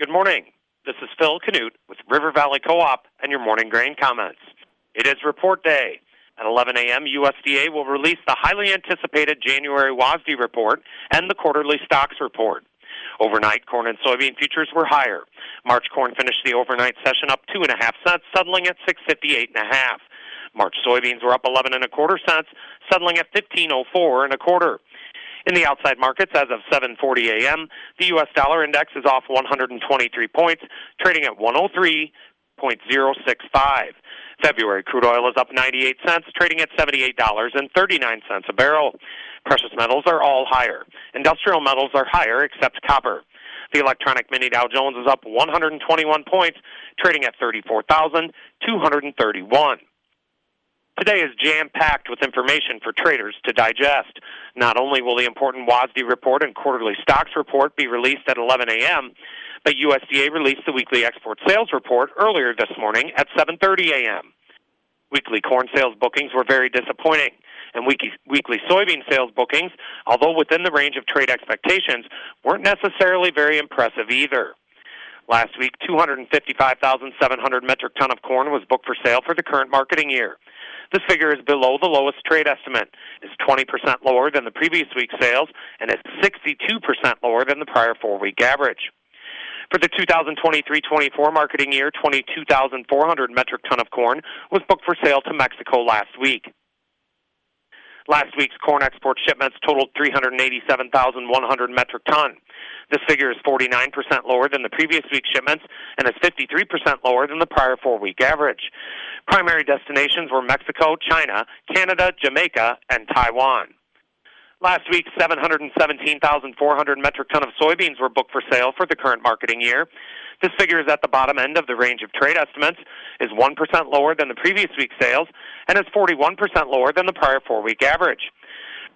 Good morning. This is Phil Canute with River Valley Co-op and your morning grain comments. It is report day. At 11 a.m., USDA will release the highly anticipated January WASDE report and the quarterly stocks report. Overnight, corn and soybean futures were higher. March corn finished the overnight session up two and a half cents, settling at 658 and a half. March soybeans were up 11 and a quarter cents, settling at 1504 and a quarter. In the outside markets, as of 7:40 a.m., the U.S. dollar index is off 123 points, trading at 103.065. February crude oil is up 98 cents, trading at $78.39 a barrel. Precious metals are all higher. Industrial metals are higher except copper. The electronic mini Dow Jones is up 121 points, trading at 34,231. Today is jam packed with information for traders to digest. Not only will the important WASDE report and quarterly stocks report be released at 11 a.m., but USDA released the weekly export sales report earlier this morning at 7:30 a.m. Weekly corn sales bookings were very disappointing, and weekly, weekly soybean sales bookings, although within the range of trade expectations, weren't necessarily very impressive either. Last week, 255,700 metric ton of corn was booked for sale for the current marketing year. This figure is below the lowest trade estimate, is 20% lower than the previous week's sales, and is 62% lower than the prior four-week average. For the 2023-24 marketing year, 22,400 metric ton of corn was booked for sale to Mexico last week. Last week's corn export shipments totaled 387,100 metric ton. This figure is 49% lower than the previous week's shipments and is 53% lower than the prior four-week average. Primary destinations were Mexico, China, Canada, Jamaica, and Taiwan. Last week, 717,400 metric ton of soybeans were booked for sale for the current marketing year. This figure is at the bottom end of the range of trade estimates, is 1% lower than the previous week's sales, and is 41% lower than the prior four-week average.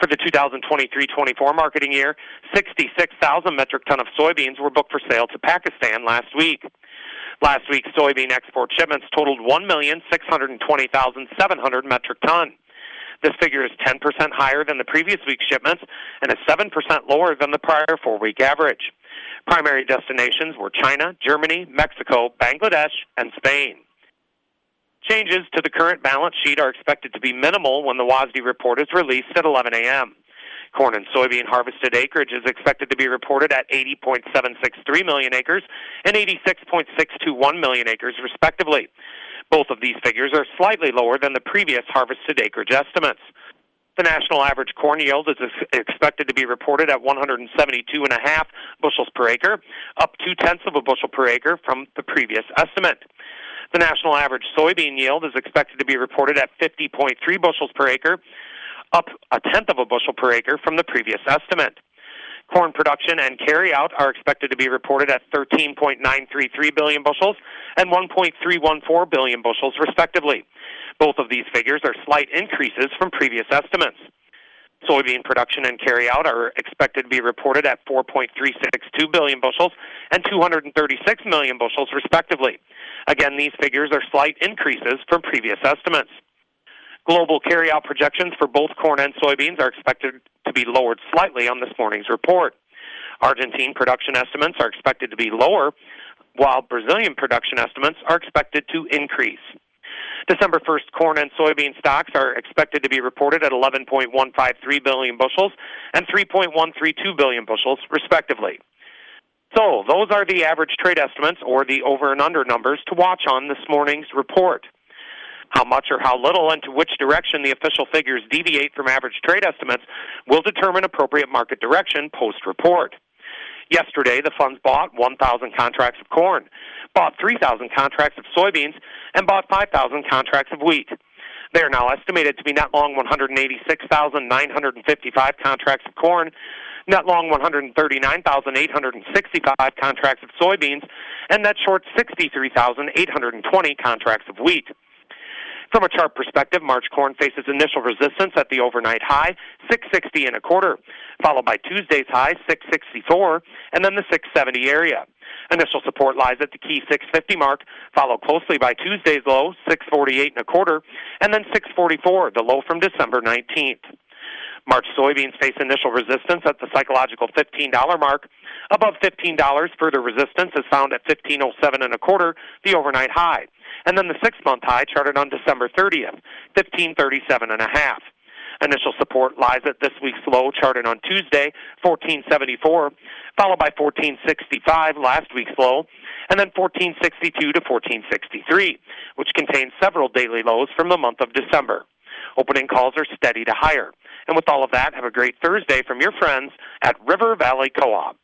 For the 2023-24 marketing year, 66,000 metric ton of soybeans were booked for sale to Pakistan last week. Last week's soybean export shipments totaled 1,620,700 metric ton. This figure is 10% higher than the previous week's shipments and is 7% lower than the prior four-week average. Primary destinations were China, Germany, Mexico, Bangladesh, and Spain. Changes to the current balance sheet are expected to be minimal when the WASDE report is released at 11 a.m. Corn and soybean harvested acreage is expected to be reported at 80.763 million acres and 86.621 million acres, respectively. Both of these figures are slightly lower than the previous harvested acreage estimates. The national average corn yield is expected to be reported at 172.5 bushels per acre, up two tenths of a bushel per acre from the previous estimate. The national average soybean yield is expected to be reported at 50.3 bushels per acre, up a tenth of a bushel per acre from the previous estimate. Corn production and carryout are expected to be reported at 13.933 billion bushels and 1.314 billion bushels, respectively. Both of these figures are slight increases from previous estimates. Soybean production and carryout are expected to be reported at 4.362 billion bushels and 236 million bushels, respectively. Again, these figures are slight increases from previous estimates. Global carryout projections for both corn and soybeans are expected to be lowered slightly on this morning's report. Argentine production estimates are expected to be lower, while Brazilian production estimates are expected to increase. December 1st corn and soybean stocks are expected to be reported at 11.153 billion bushels and 3.132 billion bushels, respectively. So, those are the average trade estimates or the over and under numbers to watch on this morning's report. How much or how little and to which direction the official figures deviate from average trade estimates will determine appropriate market direction post report. Yesterday, the funds bought 1,000 contracts of corn, bought 3,000 contracts of soybeans, and bought 5,000 contracts of wheat. They are now estimated to be net long 186,955 contracts of corn, net long 139,865 contracts of soybeans, and net short 63,820 contracts of wheat. From a chart perspective, March corn faces initial resistance at the overnight high, 660 and a quarter, followed by Tuesday's high, 664, and then the 670 area. Initial support lies at the key 650 mark, followed closely by Tuesday's low, 648 and a quarter, and then 644, the low from December 19th. March soybeans face initial resistance at the psychological $15 mark. Above $15, further resistance is found at 1507 and a quarter, the overnight high. And then the six-month high charted on December 30th, 1537 and a half. Initial support lies at this week's low charted on Tuesday, 1474, followed by 1465, last week's low, and then 1462 to 1463, which contains several daily lows from the month of December. Opening calls are steady to higher. And with all of that, have a great Thursday from your friends at River Valley Co-op.